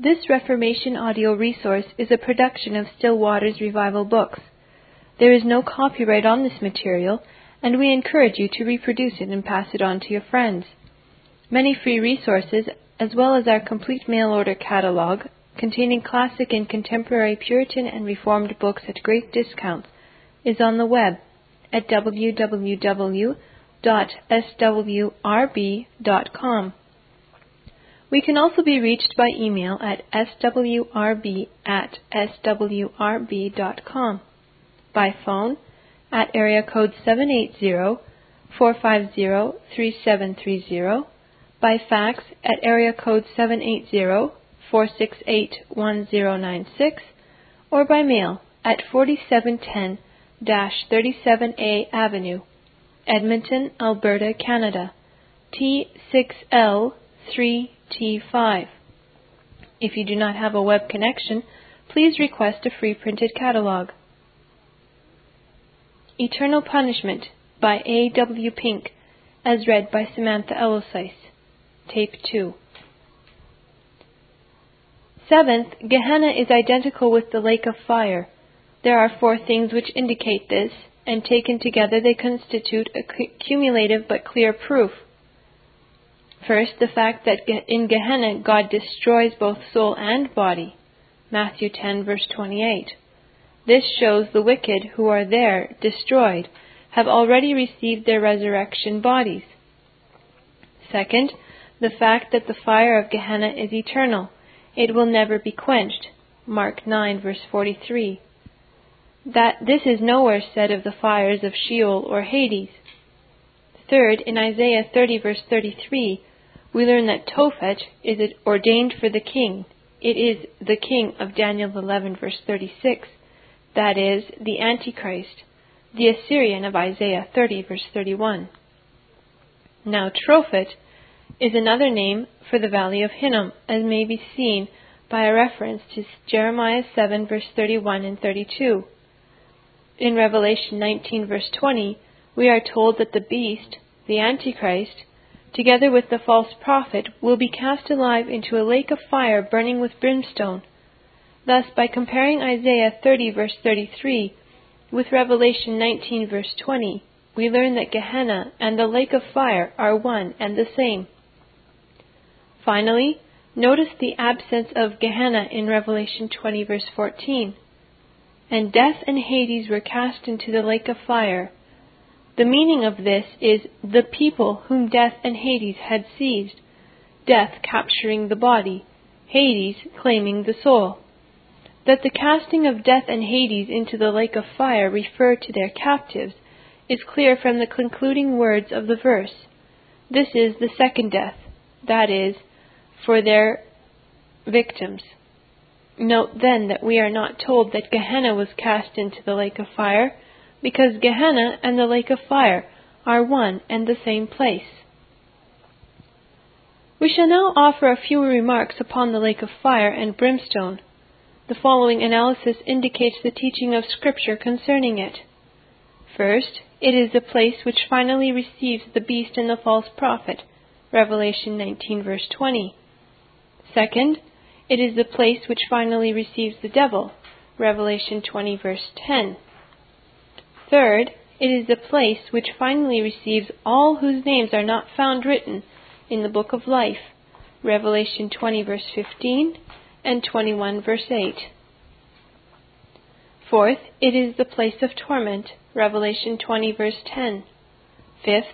This Reformation audio resource is a production of Still Waters Revival Books. There is no copyright on this material, and we encourage you to reproduce it and pass it on to your friends. Many free resources, as well as our complete mail order catalog containing classic and contemporary Puritan and Reformed books at great discounts, is on the web at www.swrb.com. We can also be reached by email at swrb at swrb.com, by phone at area code 780-450-3730, by fax at area code 780-468-1096, or by mail at 4710-37A Avenue, Edmonton, Alberta, Canada, T6L 3T5. If you do not have a web connection, please request a free printed catalog. Eternal Punishment by A. W. Pink, as read by Samantha Elosice. Tape 2. Seventh, Gehenna is identical with the lake of fire. There are four things which indicate this, and taken together they constitute a cumulative but clear proof. First, the fact that in Gehenna God destroys both soul and body. Matthew 10, verse 28. This shows the wicked who are there, destroyed, have already received their resurrection bodies. Second, the fact that the fire of Gehenna is eternal. It will never be quenched. Mark 9, verse 43. That this is nowhere said of the fires of Sheol or Hades. Third, in Isaiah 30, verse 33, we learn that Tophet is ordained for the king. It is the king of Daniel 11, verse 36. That is, the Antichrist, the Assyrian of Isaiah 30, verse 31. Now, Tophet is another name for the valley of Hinnom, as may be seen by a reference to Jeremiah 7, verse 31 and 32. In Revelation 19, verse 20, we are told that the beast, the Antichrist, together with the false prophet, will be cast alive into a lake of fire burning with brimstone. Thus, by comparing Isaiah 30, verse 33, with Revelation 19, verse 20, we learn that Gehenna and the lake of fire are one and the same. Finally, notice the absence of Gehenna in Revelation 20, verse 14. And death and Hades were cast into the lake of fire. The meaning of this is the people whom death and Hades had seized, death capturing the body, Hades claiming the soul. That the casting of death and Hades into the lake of fire refer to their captives is clear from the concluding words of the verse. This is the second death, that is, for their victims. Note then that we are not told that Gehenna was cast into the lake of fire because Gehenna and the lake of fire are one and the same place. We shall now offer a few remarks upon the lake of fire and brimstone. The following analysis indicates the teaching of Scripture concerning it. First, it is the place which finally receives the beast and the false prophet. Revelation 19, verse 20. Second, it is the place which finally receives the devil. Revelation 20, verse 10. Third, it is the place which finally receives all whose names are not found written in the book of life. Revelation 20, verse 15 and 21, verse 8. Fourth, it is the place of torment. Revelation 20, verse 10. Fifth,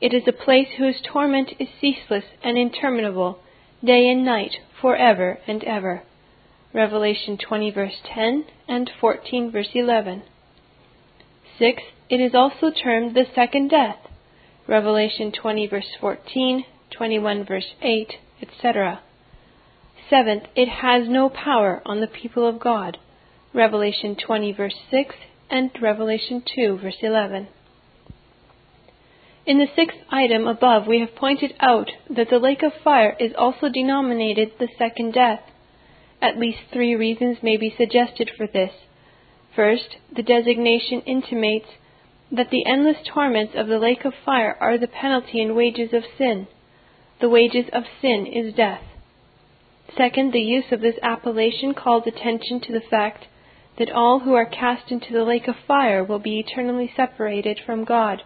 it is a place whose torment is ceaseless and interminable, day and night, forever and ever. Revelation 20, verse 10 and 14, verse 11. Sixth, it is also termed the second death. Revelation 20 verse 14, 21 verse 8, etc. Seventh, it has no power on the people of God. Revelation 20 verse 6 and Revelation 2 verse 11. In the sixth item above, we have pointed out that the lake of fire is also denominated the second death. At least three reasons may be suggested for this. First, the designation intimates that the endless torments of the lake of fire are the penalty and wages of sin. The wages of sin is death. Second, the use of this appellation calls attention to the fact that all who are cast into the lake of fire will be eternally separated from God.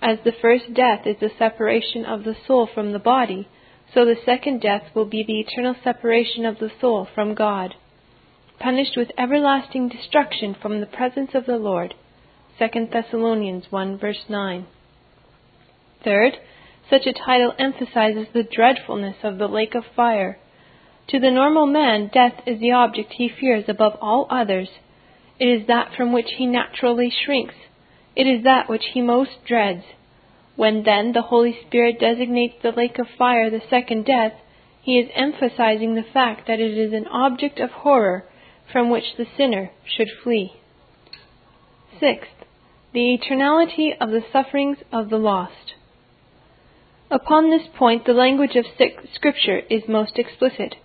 As the first death is the separation of the soul from the body, so the second death will be the eternal separation of the soul from God, punished with everlasting destruction from the presence of the Lord. 2 Thessalonians 1 verse 9. Third, such a title emphasizes the dreadfulness of the lake of fire. To the normal man, death is the object he fears above all others. It is that from which he naturally shrinks. It is that which he most dreads. When then the Holy Spirit designates the lake of fire the second death, he is emphasizing the fact that it is an object of horror from which the sinner should flee. Sixth, the eternality of the sufferings of the lost. Upon this point, the language of Scripture is most explicit.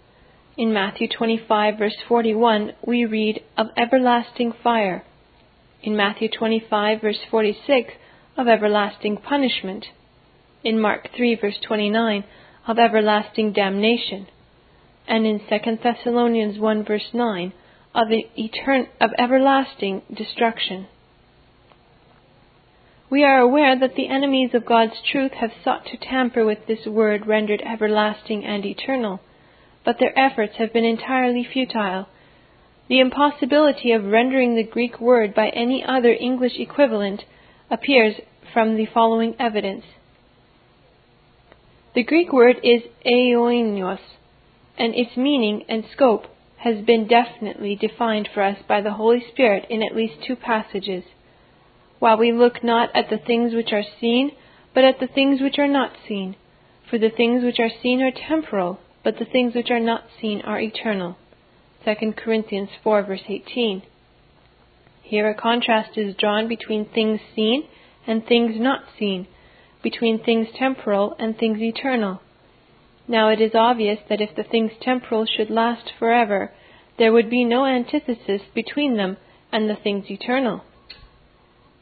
In Matthew 25, verse 41, we read of everlasting fire. In Matthew 25, verse 46, of everlasting punishment. In Mark 3, verse 29, of everlasting damnation. And in 2 Thessalonians 1, verse 9, of, etern- of everlasting destruction. We are aware that the enemies of God's truth have sought to tamper with this word rendered everlasting and eternal but their efforts have been entirely futile. The impossibility of rendering the Greek word by any other English equivalent appears from the following evidence. The Greek word is aionios, and its meaning and scope has been definitely defined for us by the Holy Spirit in at least two passages. While we look not at the things which are seen, but at the things which are not seen, for the things which are seen are temporal, but the things which are not seen are eternal. 2 Corinthians 4 verse 18. Here a contrast is drawn between things seen and things not seen, between things temporal and things eternal. Now it is obvious that if the things temporal should last forever, there would be no antithesis between them and the things eternal.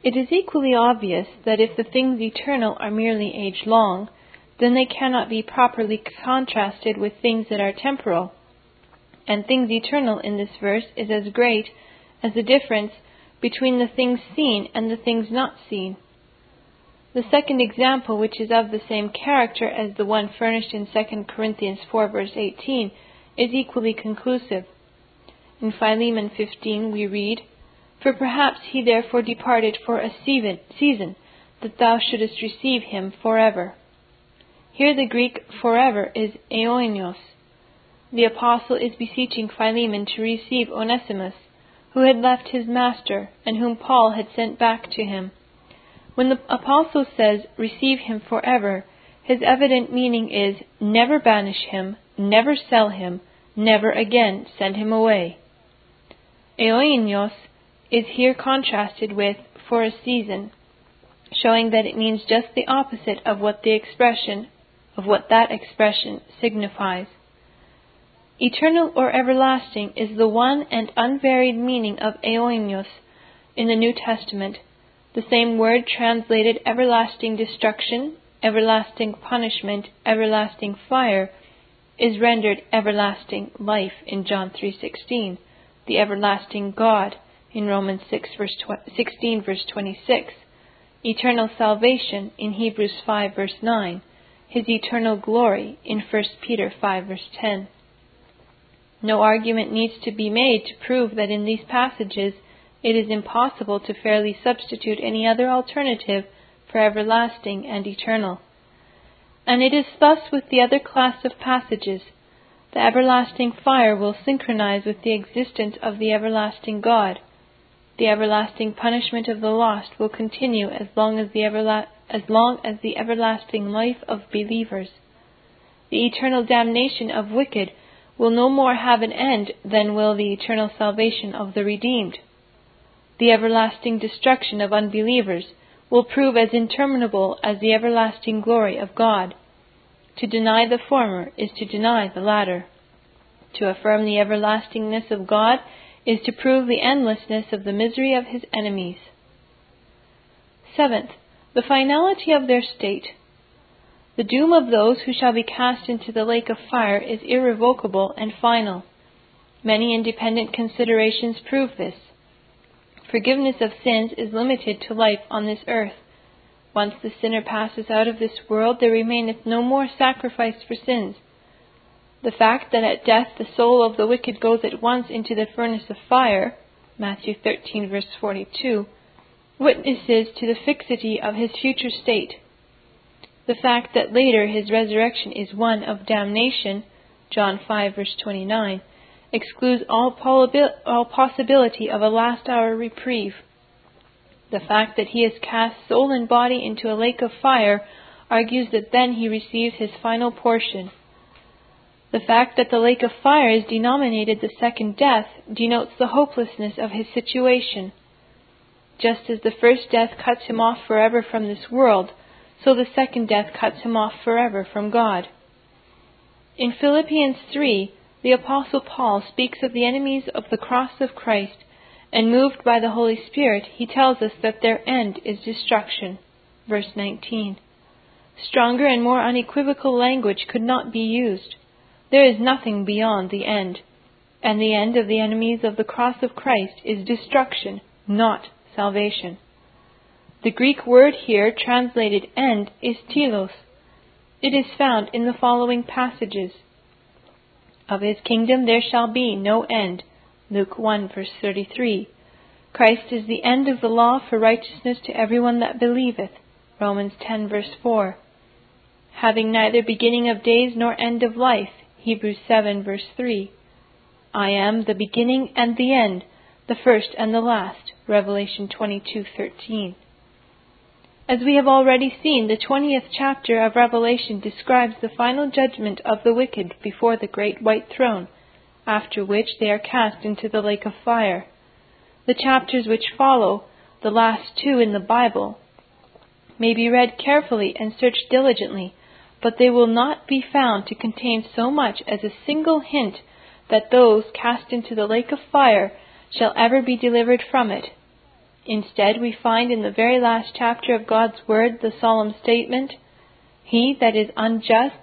It is equally obvious that if the things eternal are merely age long, then they cannot be properly contrasted with things that are temporal. And things eternal in this verse is as great as the difference between the things seen and the things not seen. The second example, which is of the same character as the one furnished in 2 Corinthians 4 verse 18, is equally conclusive. In Philemon 15 we read, For perhaps he therefore departed for a season, that thou shouldest receive him forever. Here the Greek forever is aionios. The apostle is beseeching Philemon to receive Onesimus, who had left his master and whom Paul had sent back to him. When the apostle says, receive him forever, his evident meaning is, never banish him, never sell him, never again send him away. Aionios is here contrasted with for a season, showing that it means just the opposite of what the expression of what that expression signifies. Eternal or everlasting is the one and unvaried meaning of aionios in the New Testament. The same word translated everlasting destruction, everlasting punishment, everlasting fire is rendered everlasting life in John 3:16, the everlasting God in Romans 6 verse 16 verse 26, eternal salvation in Hebrews 5 verse 9 his eternal glory in 1 Peter 5 verse 10. No argument needs to be made to prove that in these passages it is impossible to fairly substitute any other alternative for everlasting and eternal. And it is thus with the other class of passages. The everlasting fire will synchronize with the existence of the everlasting God. The everlasting punishment of the lost will continue as long as the everlasting as long as the everlasting life of believers. The eternal damnation of wicked will no more have an end than will the eternal salvation of the redeemed. The everlasting destruction of unbelievers will prove as interminable as the everlasting glory of God. To deny the former is to deny the latter. To affirm the everlastingness of God is to prove the endlessness of the misery of his enemies. Seventh, the finality of their state. The doom of those who shall be cast into the lake of fire is irrevocable and final. Many independent considerations prove this. Forgiveness of sins is limited to life on this earth. Once the sinner passes out of this world, there remaineth no more sacrifice for sins. The fact that at death the soul of the wicked goes at once into the furnace of fire, Matthew 13 verse 42, witnesses to the fixity of his future state. The fact that later his resurrection is one of damnation, John 5 verse 29, excludes all, possibility of a last hour reprieve. The fact that he is cast soul and body into a lake of fire argues that then he receives his final portion. The fact that the lake of fire is denominated the second death denotes the hopelessness of his situation. Just as the first death cuts him off forever from this world, so the second death cuts him off forever from God. In Philippians 3, the Apostle Paul speaks of the enemies of the cross of Christ, and moved by the Holy Spirit, he tells us that their end is destruction. Verse 19. Stronger and more unequivocal language could not be used. There is nothing beyond the end. And the end of the enemies of the cross of Christ is destruction, not salvation. The Greek word here translated end is telos. It is found in the following passages. Of his kingdom there shall be no end. Luke 1 verse 33. Christ is the end of the law for righteousness to everyone that believeth. Romans 10 verse 4. Having neither beginning of days nor end of life. Hebrews 7 verse 3. I am the beginning and the end, the first and the last. Revelation 22:13. As we have already seen, the 20th chapter of Revelation describes the final judgment of the wicked before the great white throne, after which they are cast into the lake of fire. The chapters which follow, the last two in the Bible, may be read carefully and searched diligently, but they will not be found to contain so much as a single hint that those cast into the lake of fire shall ever be delivered from it Instead, we find in the very last chapter of God's Word the solemn statement, He that is unjust,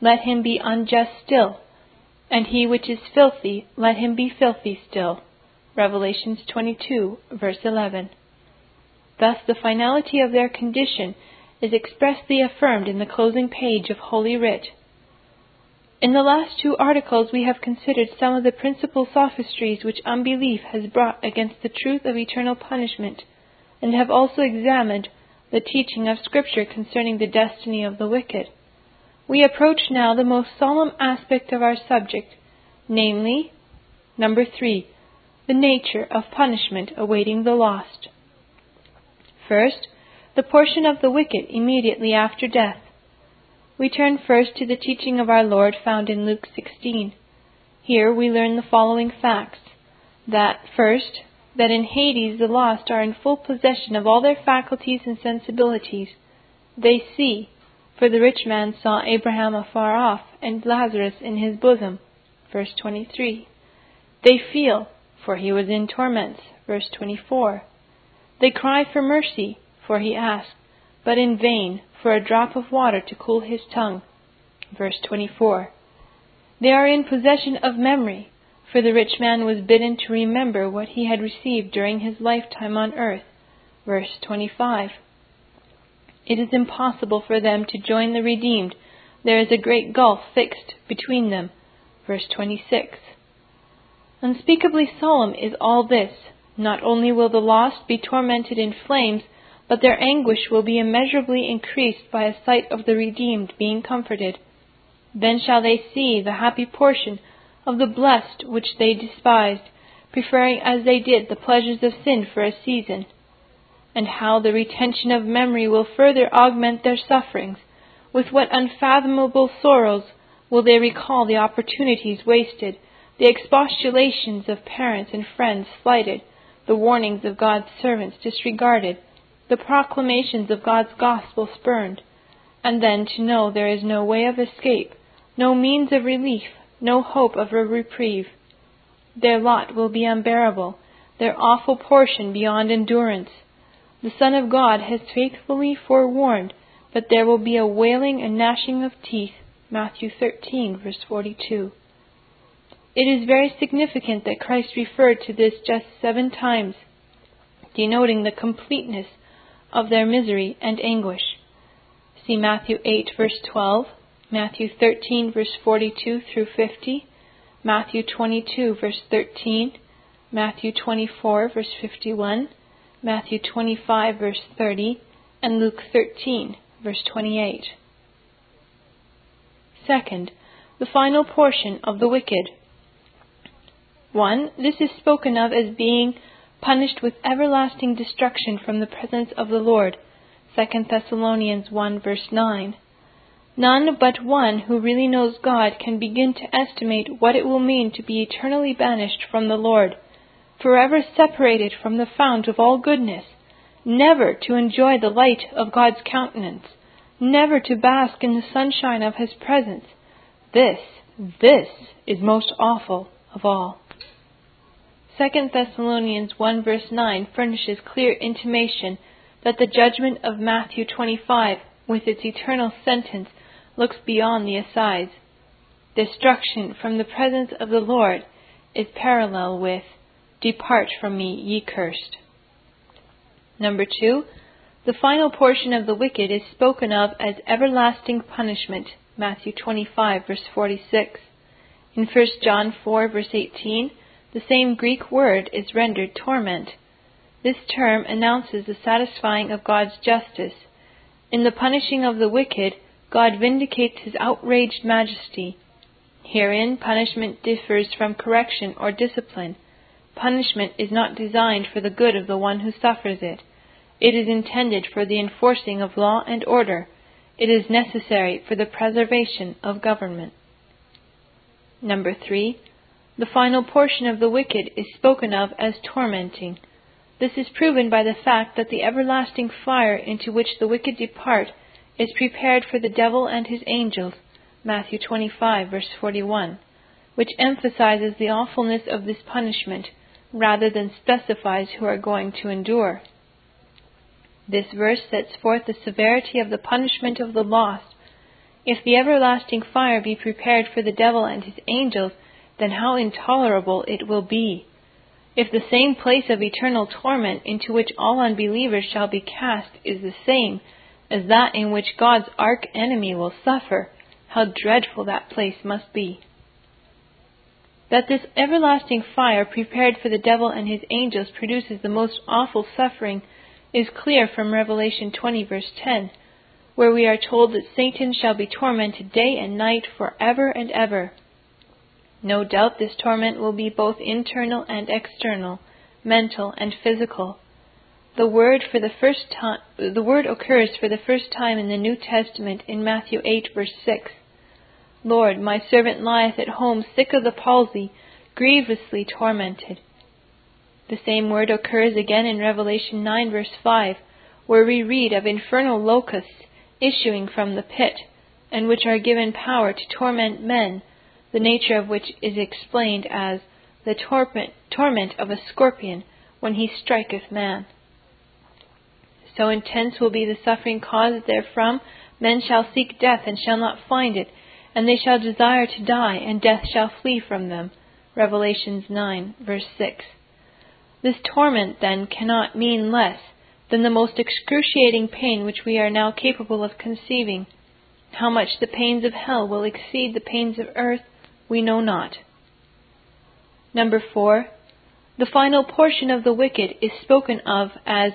let him be unjust still, and he which is filthy, let him be filthy still. Revelations 22, verse 11. Thus, the finality of their condition is expressly affirmed in the closing page of Holy Writ. In the last two articles, we have considered some of the principal sophistries which unbelief has brought against the truth of eternal punishment, and have also examined the teaching of Scripture concerning the destiny of the wicked. We approach now the most solemn aspect of our subject, namely, number three, the nature of punishment awaiting the lost. First, the portion of the wicked immediately after death. We turn first to the teaching of our Lord found in Luke 16. Here we learn the following facts that, first, that in Hades the lost are in full possession of all their faculties and sensibilities. They see, for the rich man saw Abraham afar off and Lazarus in his bosom. Verse 23. They feel, for he was in torments. Verse 24. They cry for mercy, for he asked, but in vain, for a drop of water to cool his tongue. Verse 24. They are in possession of memory, for the rich man was bidden to remember what he had received during his lifetime on earth. Verse 25. It is impossible for them to join the redeemed. There is a great gulf fixed between them. Verse 26. Unspeakably solemn is all this. Not only will the lost be tormented in flames, but their anguish will be immeasurably increased by a sight of the redeemed being comforted. Then shall they see the happy portion of the blessed which they despised, preferring as they did the pleasures of sin for a season. And how the retention of memory will further augment their sufferings, with what unfathomable sorrows will they recall the opportunities wasted, the expostulations of parents and friends slighted, the warnings of God's servants disregarded, the proclamations of God's gospel spurned, and then to know there is no way of escape, no means of relief, no hope of a reprieve. Their lot will be unbearable, their awful portion beyond endurance. The Son of God has faithfully forewarned, but there will be a wailing and gnashing of teeth. Matthew 13, verse 42. It is very significant that Christ referred to this just seven times, denoting the completeness of their misery and anguish. See Matthew 8, verse 12, Matthew 13, verse 42 through 50, Matthew 22, verse 13, Matthew 24, verse 51, Matthew 25, verse 30, and Luke 13, verse 28. Second, the final portion of the wicked. 1. This is spoken of as being punished with everlasting destruction from the presence of the Lord. 2 Thessalonians 1 verse 9. None but one who really knows God can begin to estimate what it will mean to be eternally banished from the Lord, forever separated from the fount of all goodness, never to enjoy the light of God's countenance, never to bask in the sunshine of His presence. This, this is most awful of all. 2 Thessalonians 1 verse 9 furnishes clear intimation that the judgment of Matthew 25, with its eternal sentence, looks beyond the assize. Destruction from the presence of the Lord is parallel with, Depart from me, ye cursed. Number two, the final portion of the wicked is spoken of as everlasting punishment. Matthew 25, verse 46. In 1 John 4, verse 18, the same Greek word is rendered torment. This term announces the satisfying of God's justice. In the punishing of the wicked, God vindicates his outraged majesty. Herein, punishment differs from correction or discipline. Punishment is not designed for the good of the one who suffers it. It is intended for the enforcing of law and order. It is necessary for the preservation of government. Number three, the final portion of the wicked is spoken of as tormenting. This is proven by the fact that the everlasting fire into which the wicked depart is prepared for the devil and his angels, Matthew 25, verse 41, which emphasizes the awfulness of this punishment rather than specifies who are going to endure. This verse sets forth the severity of the punishment of the lost. If the everlasting fire be prepared for the devil and his angels, then how intolerable it will be. If the same place of eternal torment into which all unbelievers shall be cast is the same as that in which God's arch enemy will suffer, how dreadful that place must be. That this everlasting fire prepared for the devil and his angels produces the most awful suffering is clear from Revelation 20, verse 10, where we are told that Satan shall be tormented day and night for ever and ever. No doubt this torment will be both internal and external, mental and physical. The word for the first time the word occurs for the first time in the New Testament in Matthew 8 verse 6. Lord, my servant lieth at home sick of the palsy, grievously tormented. The same word occurs again in Revelation 9 verse 5, where we read of infernal locusts issuing from the pit, and which are given power to torment men the nature of which is explained as the torment, torment of a scorpion when he striketh man. So intense will be the suffering caused therefrom, men shall seek death and shall not find it, and they shall desire to die, and death shall flee from them. Revelations 9, verse 6. This torment, then, cannot mean less than the most excruciating pain which we are now capable of conceiving. How much the pains of hell will exceed the pains of earth, we know not. Number four, the final portion of the wicked is spoken of as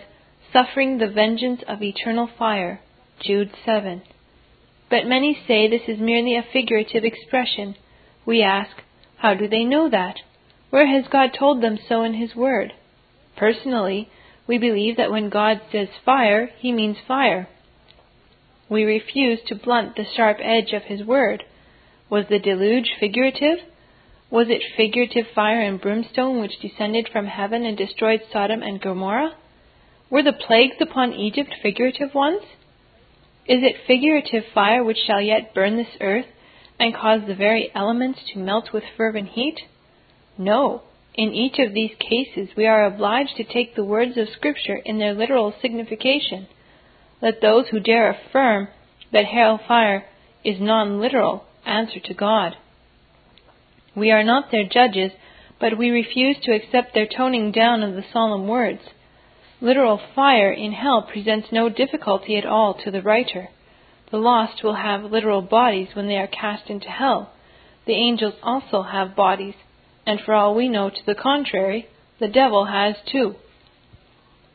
suffering the vengeance of eternal fire. Jude 7. But many say this is merely a figurative expression. We ask, how do they know that? Where has God told them so in His Word? Personally, we believe that when God says fire, He means fire. We refuse to blunt the sharp edge of His Word. Was the deluge figurative? Was it figurative fire and brimstone which descended from heaven and destroyed Sodom and Gomorrah? Were the plagues upon Egypt figurative ones? Is it figurative fire which shall yet burn this earth and cause the very elements to melt with fervent heat? No. In each of these cases, we are obliged to take the words of Scripture in their literal signification. let those who dare affirm that hell fire is non literal answer to God. We are not their judges, but we refuse to accept their toning down of the solemn words. Literal fire in hell presents no difficulty at all to the writer. The lost will have literal bodies when they are cast into hell. The angels also have bodies, and for all we know to the contrary, the devil has too.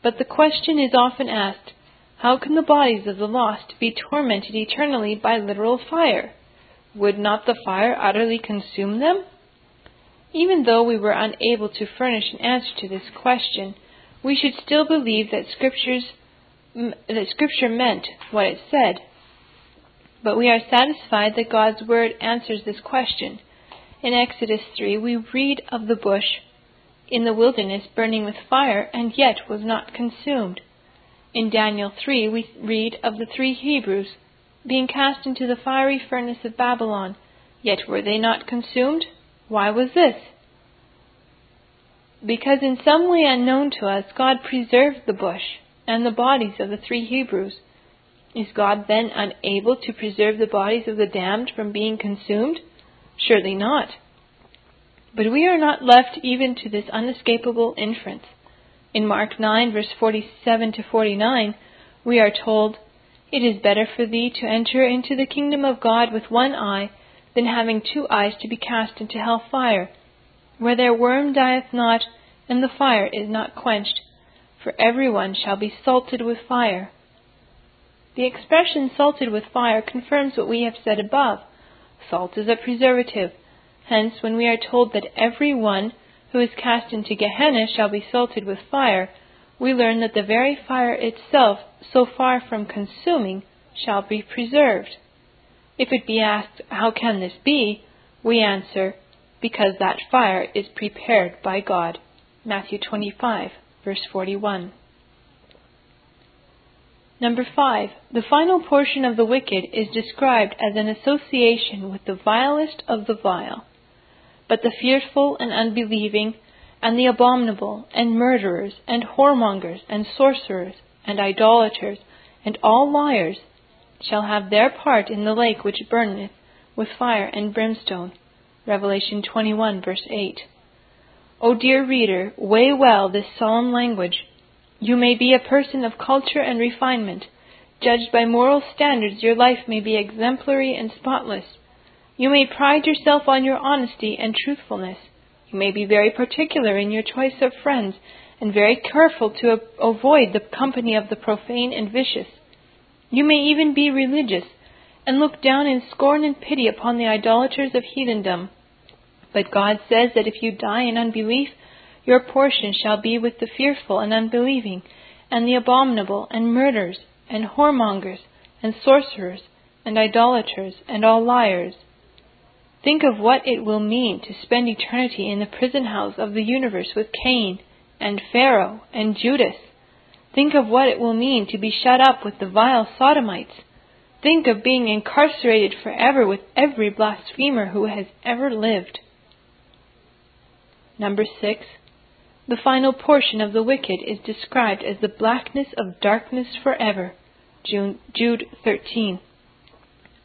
But the question is often asked how can the bodies of the lost be tormented eternally by literal fire? Would not the fire utterly consume them? Even though we were unable to furnish an answer to this question, we should still believe that scriptures that scripture meant what it said. But we are satisfied that God's word answers this question. In Exodus 3, we read of the bush in the wilderness burning with fire and yet was not consumed. In Daniel 3, we read of the three Hebrews being cast into the fiery furnace of Babylon, yet were they not consumed? Why was this? Because in some way unknown to us, God preserved the bush and the bodies of the three Hebrews. Is God then unable to preserve the bodies of the damned from being consumed? Surely not. But we are not left even to this unescapable inference. In Mark 9, verse 47 to 49, we are told, It is better for thee to enter into the kingdom of God with one eye than having two eyes to be cast into hell fire, where their worm dieth not, and the fire is not quenched. For every one shall be salted with fire. The expression salted with fire confirms what we have said above. Salt is a preservative. Hence, when we are told that every one who is cast into Gehenna shall be salted with fire, we learn that the very fire itself, so far from consuming, shall be preserved. If it be asked, How can this be? we answer, Because that fire is prepared by God. Matthew 25, verse 41. Number 5. The final portion of the wicked is described as an association with the vilest of the vile. But the fearful and unbelieving, and the abominable, and murderers, and whoremongers, and sorcerers, and idolaters, and all liars, shall have their part in the lake which burneth with fire and brimstone. Revelation 21, verse 8. O dear reader, weigh well this solemn language. You may be a person of culture and refinement. Judged by moral standards, your life may be exemplary and spotless. You may pride yourself on your honesty and truthfulness. You may be very particular in your choice of friends and very careful to avoid the company of the profane and vicious. You may even be religious and look down in scorn and pity upon the idolaters of heathendom. But God says that if you die in unbelief, your portion shall be with the fearful and unbelieving, and the abominable, and murderers, and whoremongers, and sorcerers, and idolaters, and all liars. Think of what it will mean to spend eternity in the prison house of the universe with Cain and Pharaoh and Judas. Think of what it will mean to be shut up with the vile sodomites. Think of being incarcerated forever with every blasphemer who has ever lived. Number six. The final portion of the wicked is described as the blackness of darkness forever. Jude 13.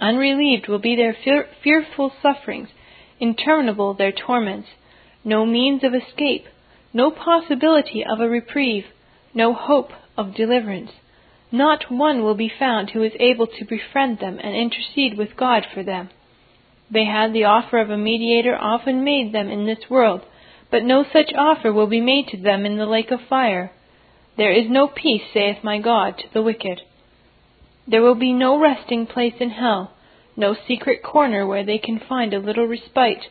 Unrelieved will be their fear, fearful sufferings, interminable their torments, no means of escape, no possibility of a reprieve, no hope of deliverance. Not one will be found who is able to befriend them and intercede with God for them. They had the offer of a mediator often made them in this world, but no such offer will be made to them in the lake of fire. There is no peace, saith my God, to the wicked. There will be no resting place in hell, no secret corner where they can find a little respite,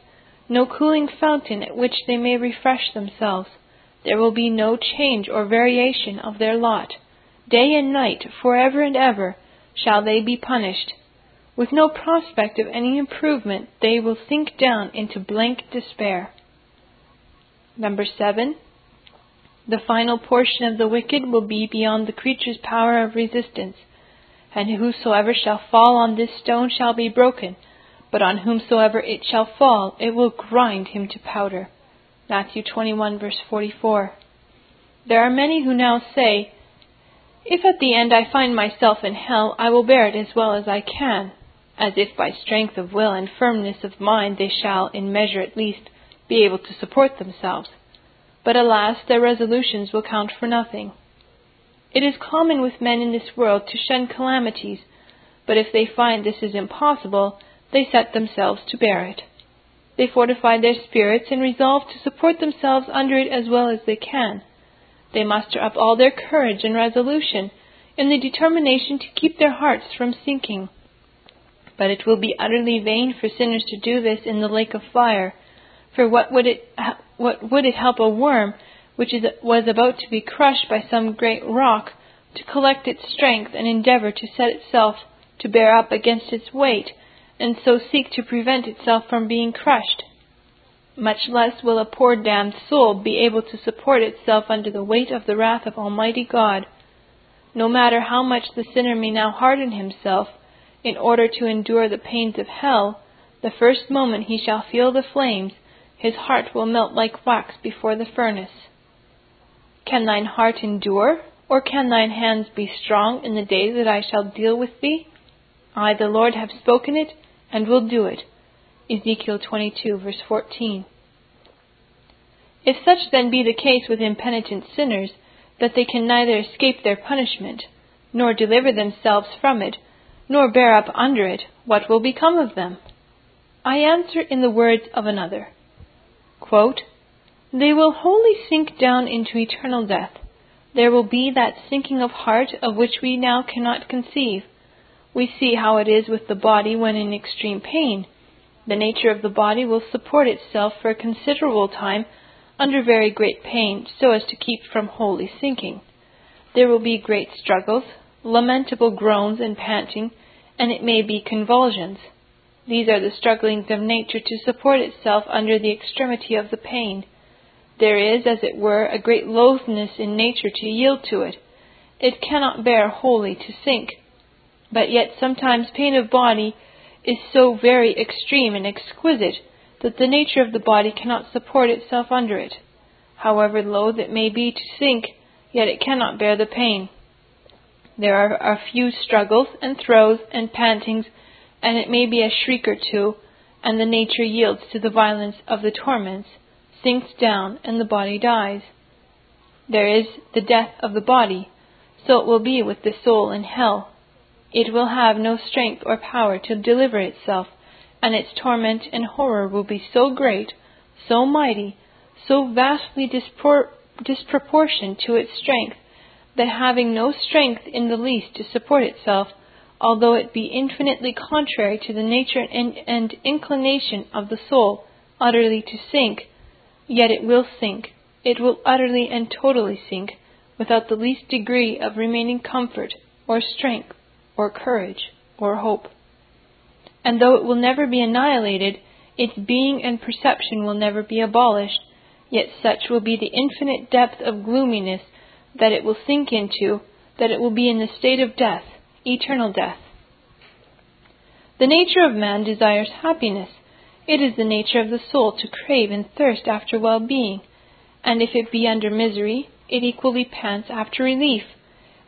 no cooling fountain at which they may refresh themselves. There will be no change or variation of their lot. Day and night, forever and ever, shall they be punished. With no prospect of any improvement, they will sink down into blank despair. Number seven, the final portion of the wicked will be beyond the creature's power of resistance. And whosoever shall fall on this stone shall be broken, but on whomsoever it shall fall, it will grind him to powder. Matthew 21, verse 44. There are many who now say, If at the end I find myself in hell, I will bear it as well as I can, as if by strength of will and firmness of mind they shall, in measure at least, be able to support themselves. But alas, their resolutions will count for nothing. It is common with men in this world to shun calamities, but if they find this is impossible, they set themselves to bear it. They fortify their spirits and resolve to support themselves under it as well as they can. They muster up all their courage and resolution in the determination to keep their hearts from sinking. But it will be utterly vain for sinners to do this in the lake of fire. For what would it, what would it help a worm which is, was about to be crushed by some great rock to collect its strength and endeavor to set itself to bear up against its weight, and so seek to prevent itself from being crushed? Much less will a poor damned soul be able to support itself under the weight of the wrath of Almighty God. No matter how much the sinner may now harden himself, in order to endure the pains of hell, the first moment he shall feel the flames, his heart will melt like wax before the furnace. Can thine heart endure, or can thine hands be strong in the day that I shall deal with thee? I, the Lord, have spoken it, and will do it. Ezekiel 22, verse 14. If such then be the case with impenitent sinners, that they can neither escape their punishment, nor deliver themselves from it, nor bear up under it, what will become of them? I answer in the words of another Quote, They will wholly sink down into eternal death. There will be that sinking of heart of which we now cannot conceive. We see how it is with the body when in extreme pain the nature of the body will support itself for a considerable time under very great pain so as to keep from wholly sinking. There will be great struggles, lamentable groans and panting, and it may be convulsions. These are the strugglings of nature to support itself under the extremity of the pain. There is, as it were, a great loathness in nature to yield to it. It cannot bear wholly to sink. But yet sometimes pain of body is so very extreme and exquisite that the nature of the body cannot support itself under it. However loath it may be to sink, yet it cannot bear the pain. There are a few struggles and throes and pantings, and it may be a shriek or two, and the nature yields to the violence of the torments, sinks down, and the body dies. There is the death of the body, so it will be with the soul in hell it will have no strength or power to deliver itself, and its torment and horror will be so great, so mighty, so vastly dispor- disproportioned to its strength, that having no strength in the least to support itself, although it be infinitely contrary to the nature and, and inclination of the soul utterly to sink, yet it will sink, it will utterly and totally sink, without the least degree of remaining comfort or strength or courage or hope. And though it will never be annihilated, its being and perception will never be abolished, yet such will be the infinite depth of gloominess that it will sink into, that it will be in the state of death, eternal death. The nature of man desires happiness. It is the nature of the soul to crave and thirst after well being, and if it be under misery, it equally pants after relief.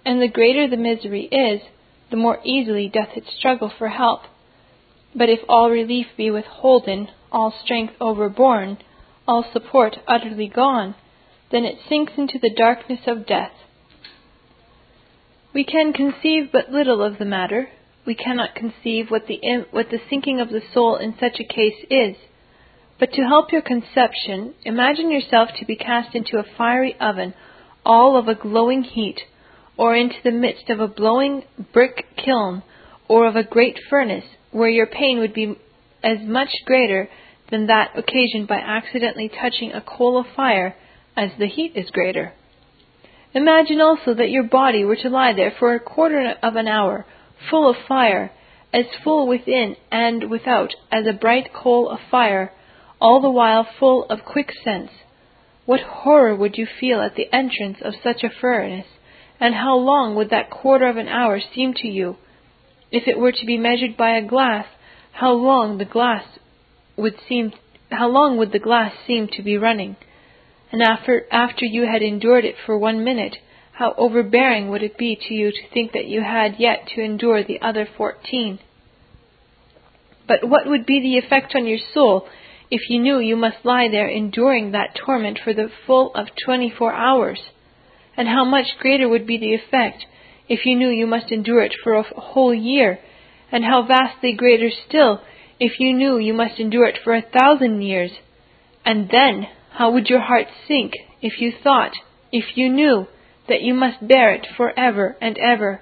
And the greater the misery is, the more easily doth it struggle for help. But if all relief be withholden, all strength overborne, all support utterly gone, then it sinks into the darkness of death. We can conceive but little of the matter. We cannot conceive what the, what the sinking of the soul in such a case is. But to help your conception, imagine yourself to be cast into a fiery oven, all of a glowing heat, or into the midst of a blowing brick kiln, or of a great furnace, where your pain would be as much greater than that occasioned by accidentally touching a coal of fire as the heat is greater. Imagine also that your body were to lie there for a quarter of an hour, full of fire, as full within and without as a bright coal of fire, all the while full of quick sense. What horror would you feel at the entrance of such a furnace? And how long would that quarter of an hour seem to you? If it were to be measured by a glass, how long the glass would seem how long would the glass seem to be running? And after after you had endured it for one minute, how overbearing would it be to you to think that you had yet to endure the other fourteen? But what would be the effect on your soul if you knew you must lie there enduring that torment for the full of twenty four hours? And how much greater would be the effect if you knew you must endure it for a whole year? And how vastly greater still if you knew you must endure it for a thousand years? And then how would your heart sink if you thought, if you knew, that you must bear it for ever and ever,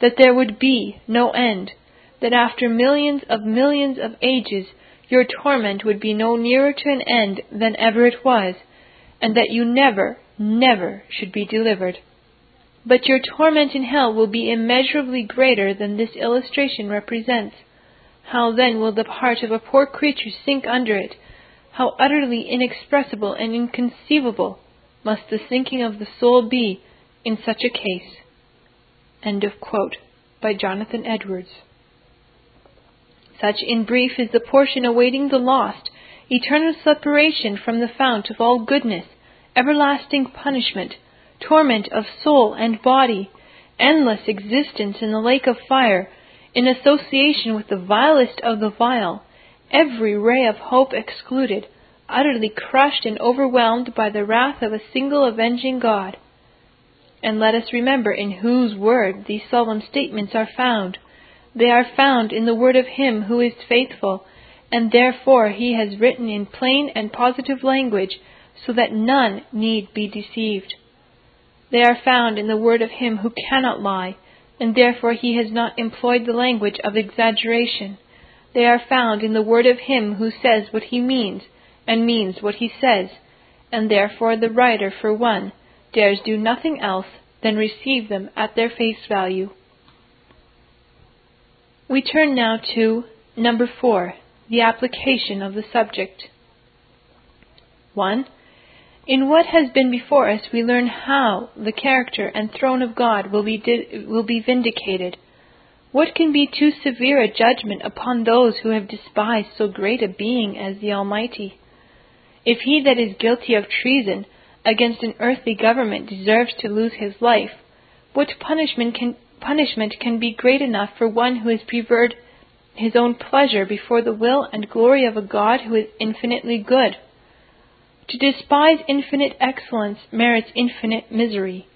that there would be no end, that after millions of millions of ages your torment would be no nearer to an end than ever it was, and that you never, never should be delivered. But your torment in hell will be immeasurably greater than this illustration represents. How then will the heart of a poor creature sink under it? How utterly inexpressible and inconceivable must the sinking of the soul be in such a case. End of quote by Jonathan Edwards. Such, in brief, is the portion awaiting the lost eternal separation from the fount of all goodness, everlasting punishment, torment of soul and body, endless existence in the lake of fire, in association with the vilest of the vile, every ray of hope excluded, utterly crushed and overwhelmed by the wrath of a single avenging God. And let us remember in whose word these solemn statements are found. They are found in the word of Him who is faithful, and therefore He has written in plain and positive language so that none need be deceived. They are found in the word of Him who cannot lie, and therefore He has not employed the language of exaggeration. They are found in the word of Him who says what He means, and means what He says, and therefore the writer, for one, dares do nothing else than receive them at their face value. We turn now to number four, the application of the subject. 1. In what has been before us, we learn how the character and throne of God will be, di- will be vindicated. What can be too severe a judgment upon those who have despised so great a being as the Almighty? If he that is guilty of treason against an earthly government deserves to lose his life, what punishment can, punishment can be great enough for one who has preferred his own pleasure before the will and glory of a God who is infinitely good? To despise infinite excellence merits infinite misery.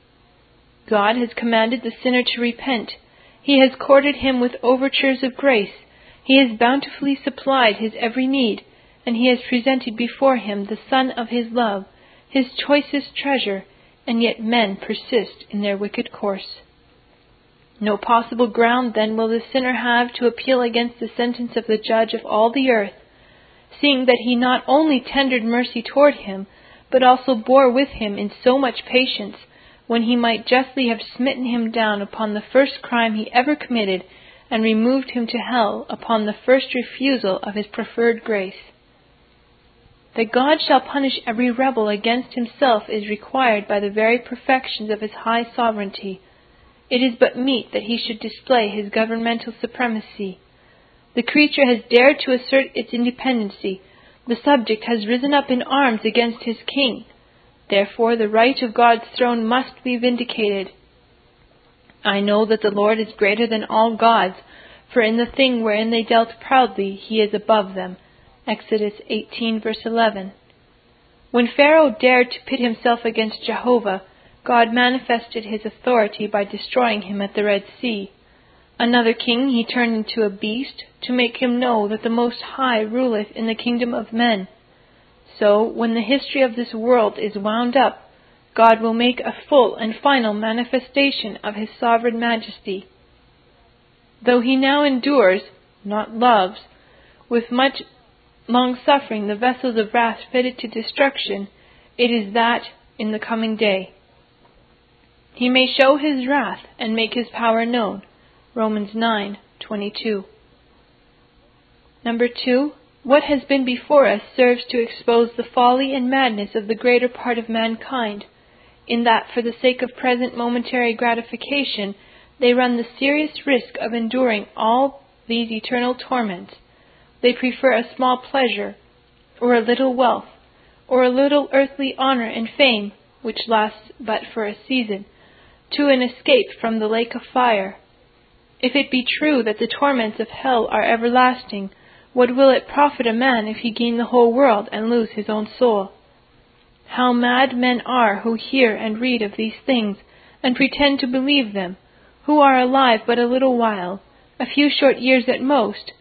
God has commanded the sinner to repent. He has courted him with overtures of grace. He has bountifully supplied his every need, and he has presented before him the Son of his love his choicest treasure, and yet men persist in their wicked course. No possible ground then will the sinner have to appeal against the sentence of the judge of all the earth, seeing that he not only tendered mercy toward him, but also bore with him in so much patience, when he might justly have smitten him down upon the first crime he ever committed, and removed him to hell upon the first refusal of his preferred grace. That God shall punish every rebel against himself is required by the very perfections of his high sovereignty. It is but meet that he should display his governmental supremacy. The creature has dared to assert its independency. The subject has risen up in arms against his king. Therefore, the right of God's throne must be vindicated. I know that the Lord is greater than all gods, for in the thing wherein they dealt proudly, he is above them. Exodus 18, verse 11. When Pharaoh dared to pit himself against Jehovah, God manifested his authority by destroying him at the Red Sea. Another king he turned into a beast to make him know that the Most High ruleth in the kingdom of men. So, when the history of this world is wound up, God will make a full and final manifestation of his sovereign majesty. Though he now endures, not loves, with much long suffering, the vessels of wrath fitted to destruction, it is that in the coming day. He may show his wrath and make his power known. Romans 9:22. Number 2, what has been before us serves to expose the folly and madness of the greater part of mankind, in that for the sake of present momentary gratification, they run the serious risk of enduring all these eternal torments they prefer a small pleasure, or a little wealth, or a little earthly honor and fame, which lasts but for a season, to an escape from the lake of fire. If it be true that the torments of hell are everlasting, what will it profit a man if he gain the whole world and lose his own soul? How mad men are who hear and read of these things and pretend to believe them, who are alive but a little while, a few short years at most,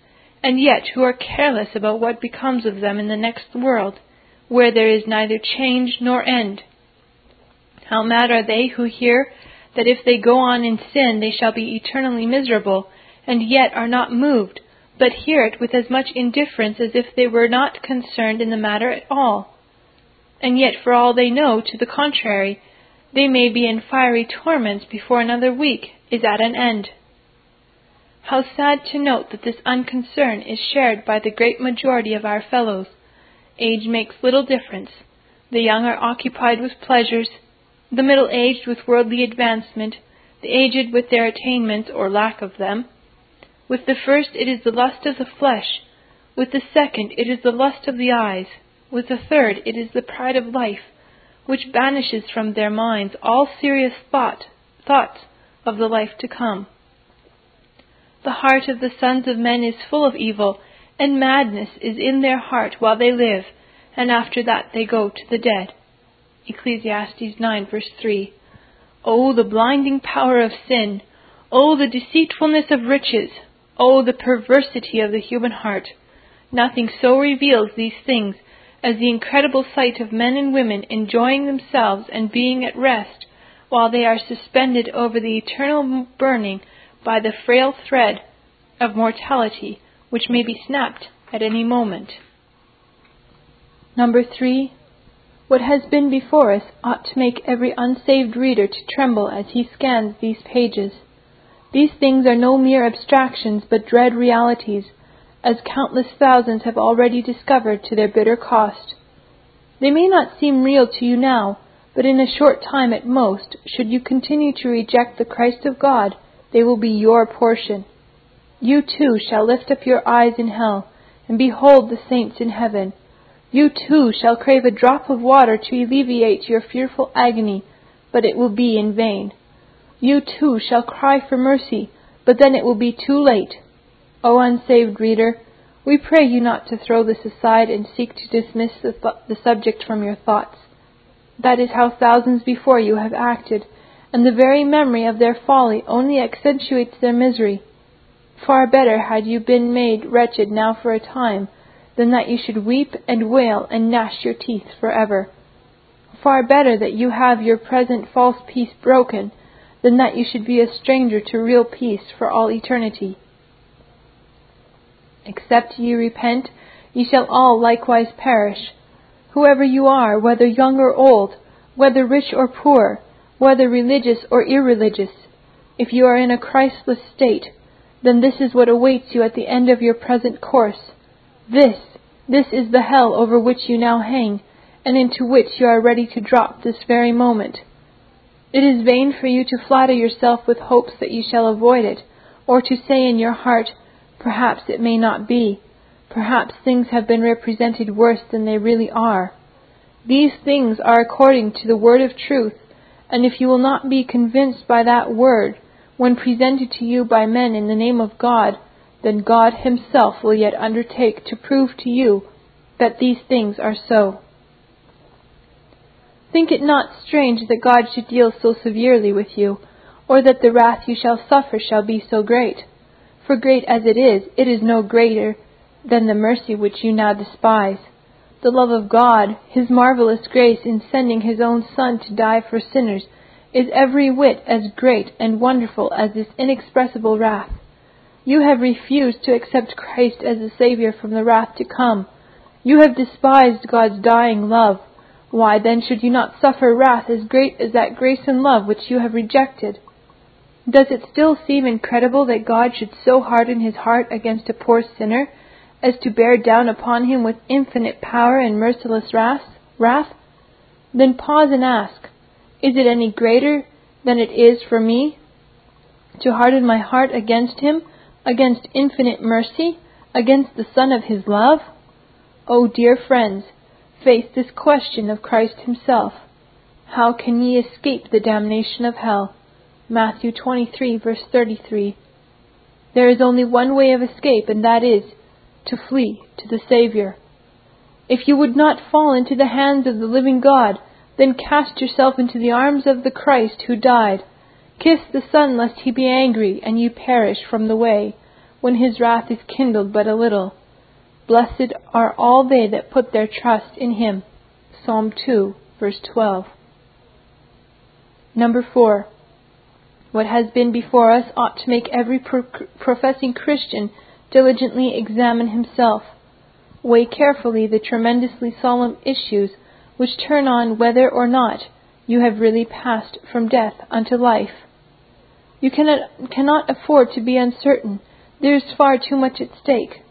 and yet who are careless about what becomes of them in the next world, where there is neither change nor end. How mad are they who hear that if they go on in sin they shall be eternally miserable, and yet are not moved, but hear it with as much indifference as if they were not concerned in the matter at all. And yet, for all they know to the contrary, they may be in fiery torments before another week is at an end. How sad to note that this unconcern is shared by the great majority of our fellows. Age makes little difference. The young are occupied with pleasures, the middle aged with worldly advancement, the aged with their attainments or lack of them. With the first it is the lust of the flesh, with the second it is the lust of the eyes, with the third it is the pride of life, which banishes from their minds all serious thought, thoughts of the life to come. The heart of the sons of men is full of evil, and madness is in their heart while they live, and after that they go to the dead. Ecclesiastes 9, verse 3. Oh, the blinding power of sin! Oh, the deceitfulness of riches! Oh, the perversity of the human heart! Nothing so reveals these things as the incredible sight of men and women enjoying themselves and being at rest, while they are suspended over the eternal burning by the frail thread of mortality, which may be snapped at any moment. Number three, what has been before us ought to make every unsaved reader to tremble as he scans these pages. These things are no mere abstractions, but dread realities, as countless thousands have already discovered to their bitter cost. They may not seem real to you now, but in a short time at most, should you continue to reject the Christ of God, they will be your portion. You too shall lift up your eyes in hell, and behold the saints in heaven. You too shall crave a drop of water to alleviate your fearful agony, but it will be in vain. You too shall cry for mercy, but then it will be too late. O unsaved reader, we pray you not to throw this aside and seek to dismiss the, th- the subject from your thoughts. That is how thousands before you have acted, and the very memory of their folly only accentuates their misery. Far better had you been made wretched now for a time than that you should weep and wail and gnash your teeth for ever. Far better that you have your present false peace broken than that you should be a stranger to real peace for all eternity. Except ye repent, ye shall all likewise perish. Whoever you are, whether young or old, whether rich or poor, whether religious or irreligious, if you are in a Christless state, then this is what awaits you at the end of your present course. This, this is the hell over which you now hang, and into which you are ready to drop this very moment. It is vain for you to flatter yourself with hopes that you shall avoid it, or to say in your heart, Perhaps it may not be. Perhaps things have been represented worse than they really are. These things are according to the word of truth, and if you will not be convinced by that word, when presented to you by men in the name of God, then God Himself will yet undertake to prove to you that these things are so. Think it not strange that God should deal so severely with you, or that the wrath you shall suffer shall be so great. For great as it is, it is no greater than the mercy which you now despise. The love of God, His marvelous grace in sending His own Son to die for sinners, is every whit as great and wonderful as this inexpressible wrath. You have refused to accept Christ as the Savior from the wrath to come. You have despised God's dying love. Why then should you not suffer wrath as great as that grace and love which you have rejected? Does it still seem incredible that God should so harden his heart against a poor sinner as to bear down upon him with infinite power and merciless wrath? wrath? Then pause and ask, Is it any greater than it is for me to harden my heart against him against infinite mercy, against the Son of His love? Oh, dear friends, face this question of Christ Himself How can ye escape the damnation of hell? Matthew 23, verse 33. There is only one way of escape, and that is to flee to the Savior. If you would not fall into the hands of the living God, then cast yourself into the arms of the Christ who died. Kiss the Son, lest he be angry, and you perish from the way, when his wrath is kindled but a little. Blessed are all they that put their trust in him. Psalm 2, verse 12. Number 4. What has been before us ought to make every pro- professing Christian diligently examine himself. Weigh carefully the tremendously solemn issues which turn on whether or not you have really passed from death unto life. You cannot, cannot afford to be uncertain. There is far too much at stake.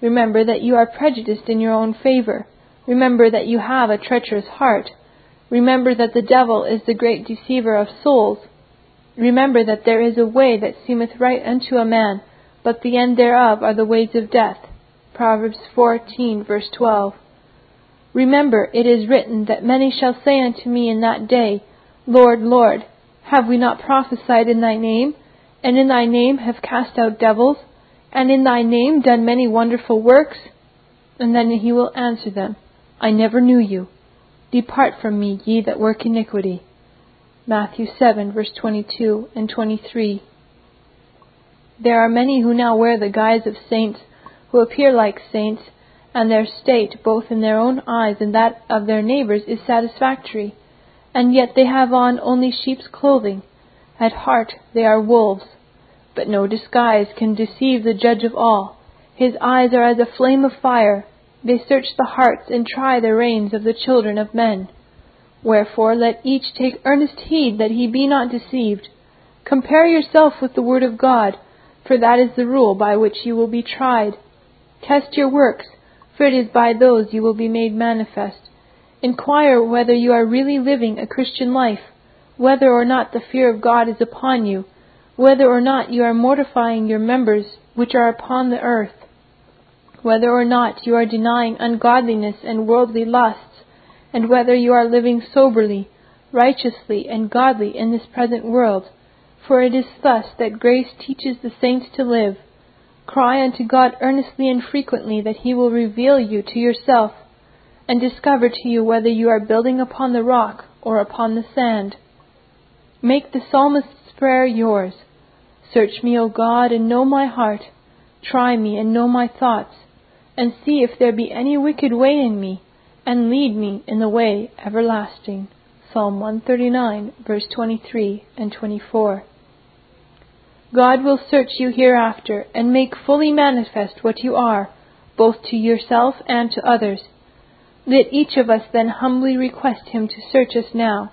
Remember that you are prejudiced in your own favor. Remember that you have a treacherous heart. Remember that the devil is the great deceiver of souls. Remember that there is a way that seemeth right unto a man, but the end thereof are the ways of death. Proverbs 14, verse 12. Remember, it is written that many shall say unto me in that day, Lord, Lord, have we not prophesied in thy name, and in thy name have cast out devils, and in thy name done many wonderful works? And then he will answer them, I never knew you. Depart from me, ye that work iniquity. Matthew 7, verse 22 and 23. There are many who now wear the guise of saints, who appear like saints, and their state, both in their own eyes and that of their neighbors, is satisfactory, and yet they have on only sheep's clothing. At heart they are wolves. But no disguise can deceive the judge of all. His eyes are as a flame of fire. They search the hearts and try the reins of the children of men. Wherefore let each take earnest heed that he be not deceived. Compare yourself with the word of God, for that is the rule by which you will be tried. Test your works, for it is by those you will be made manifest. Inquire whether you are really living a Christian life, whether or not the fear of God is upon you, whether or not you are mortifying your members which are upon the earth, whether or not you are denying ungodliness and worldly lusts and whether you are living soberly, righteously, and godly in this present world. For it is thus that grace teaches the saints to live. Cry unto God earnestly and frequently that He will reveal you to yourself, and discover to you whether you are building upon the rock or upon the sand. Make the psalmist's prayer yours. Search me, O God, and know my heart. Try me and know my thoughts, and see if there be any wicked way in me and lead me in the way everlasting. Psalm 139, verse 23 and 24. God will search you hereafter and make fully manifest what you are, both to yourself and to others. Let each of us then humbly request Him to search us now.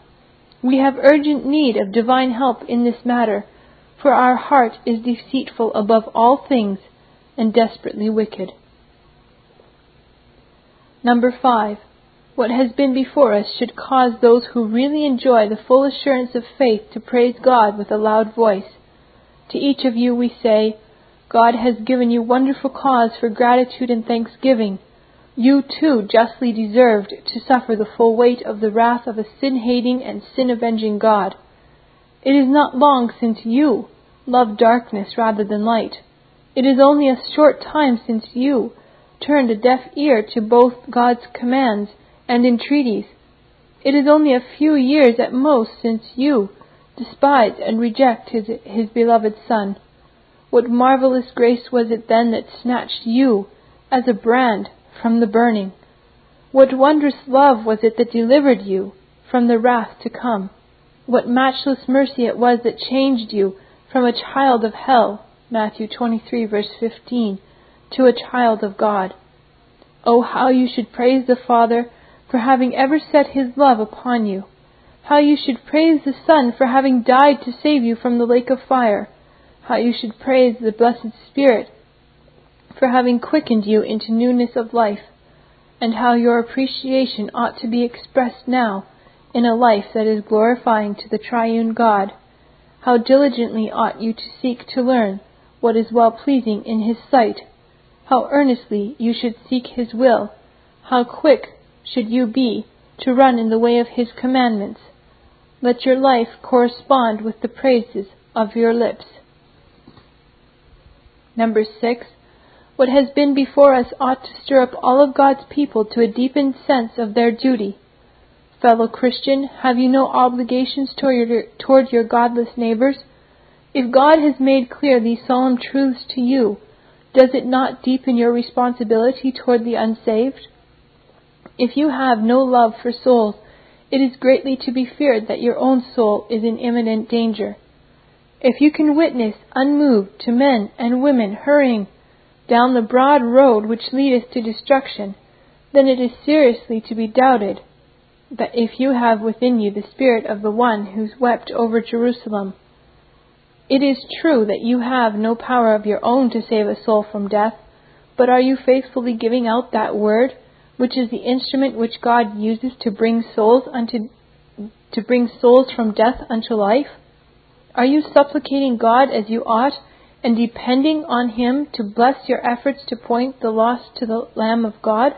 We have urgent need of divine help in this matter, for our heart is deceitful above all things and desperately wicked. Number five, what has been before us should cause those who really enjoy the full assurance of faith to praise God with a loud voice. To each of you we say, God has given you wonderful cause for gratitude and thanksgiving. You too justly deserved to suffer the full weight of the wrath of a sin hating and sin avenging God. It is not long since you loved darkness rather than light. It is only a short time since you turned a deaf ear to both God's commands and entreaties. It is only a few years at most since you despise and reject his, his beloved Son. What marvelous grace was it then that snatched you as a brand from the burning? What wondrous love was it that delivered you from the wrath to come? What matchless mercy it was that changed you from a child of hell, Matthew 23 verse 15, to a child of God. Oh, how you should praise the Father for having ever set his love upon you. How you should praise the Son for having died to save you from the lake of fire. How you should praise the blessed Spirit for having quickened you into newness of life. And how your appreciation ought to be expressed now in a life that is glorifying to the triune God. How diligently ought you to seek to learn what is well pleasing in His sight how earnestly you should seek His will, how quick should you be to run in the way of His commandments. Let your life correspond with the praises of your lips. Number six, what has been before us ought to stir up all of God's people to a deepened sense of their duty. Fellow Christian, have you no obligations toward your, toward your godless neighbors? If God has made clear these solemn truths to you, does it not deepen your responsibility toward the unsaved? If you have no love for souls, it is greatly to be feared that your own soul is in imminent danger. If you can witness unmoved to men and women hurrying down the broad road which leadeth to destruction, then it is seriously to be doubted that if you have within you the spirit of the one who wept over Jerusalem. It is true that you have no power of your own to save a soul from death, but are you faithfully giving out that word, which is the instrument which God uses to bring souls unto to bring souls from death unto life? Are you supplicating God as you ought and depending on Him to bless your efforts to point the lost to the Lamb of God?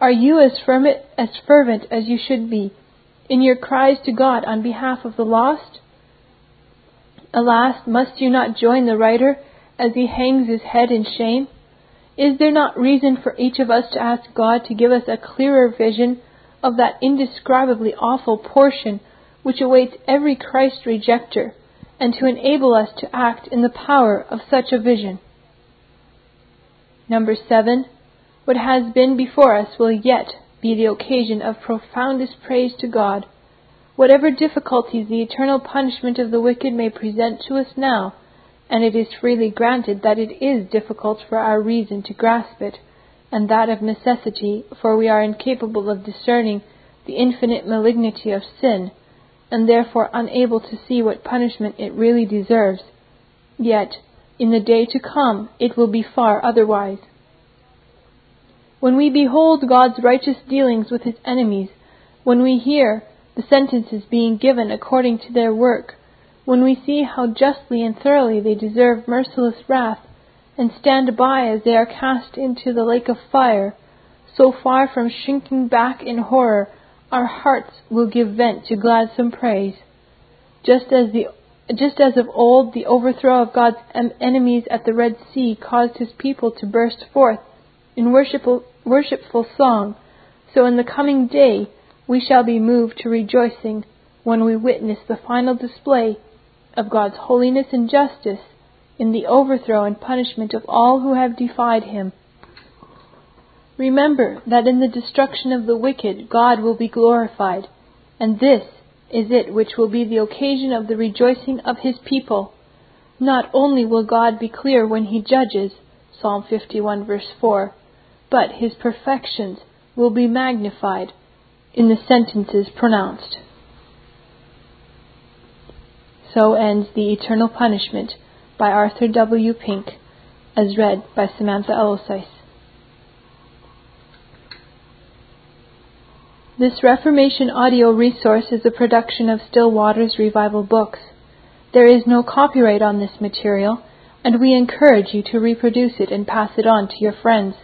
Are you as, fervent, as fervent as you should be in your cries to God on behalf of the lost? Alas, must you not join the writer as he hangs his head in shame? Is there not reason for each of us to ask God to give us a clearer vision of that indescribably awful portion which awaits every Christ rejecter, and to enable us to act in the power of such a vision. Number seven, what has been before us will yet be the occasion of profoundest praise to God. Whatever difficulties the eternal punishment of the wicked may present to us now, and it is freely granted that it is difficult for our reason to grasp it, and that of necessity, for we are incapable of discerning the infinite malignity of sin, and therefore unable to see what punishment it really deserves. Yet, in the day to come, it will be far otherwise. When we behold God's righteous dealings with his enemies, when we hear the sentences being given according to their work, when we see how justly and thoroughly they deserve merciless wrath, and stand by as they are cast into the lake of fire, so far from shrinking back in horror our hearts will give vent to gladsome praise. Just as the just as of old the overthrow of God's enemies at the Red Sea caused his people to burst forth in worshipful, worshipful song, so in the coming day we shall be moved to rejoicing when we witness the final display of God's holiness and justice in the overthrow and punishment of all who have defied him. Remember that in the destruction of the wicked God will be glorified, and this is it which will be the occasion of the rejoicing of his people. Not only will God be clear when he judges, Psalm 51 verse 4, but his perfections will be magnified in the sentences pronounced. So ends The Eternal Punishment by Arthur W. Pink, as read by Samantha Elosice. This Reformation audio resource is a production of Still Waters Revival Books. There is no copyright on this material, and we encourage you to reproduce it and pass it on to your friends.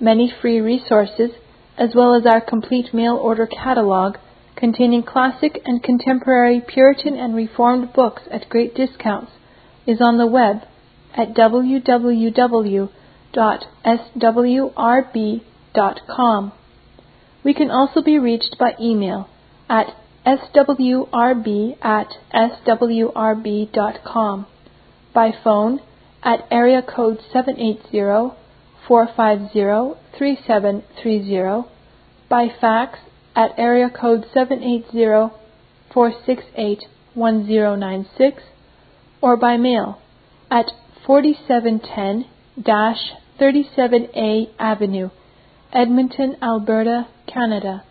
Many free resources, as well as our complete mail order catalog containing classic and contemporary Puritan and Reformed books at great discounts, is on the web at www.swrb.com. We can also be reached by email at swrb at swrb.com, by phone at area code 780 450 3730, by fax at area code 780 468 1096, or by mail at 4710 37A Avenue, Edmonton, Alberta, Canada,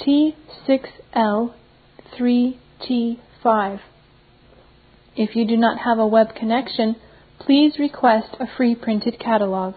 T6L3T5. If you do not have a web connection, please request a free printed catalog.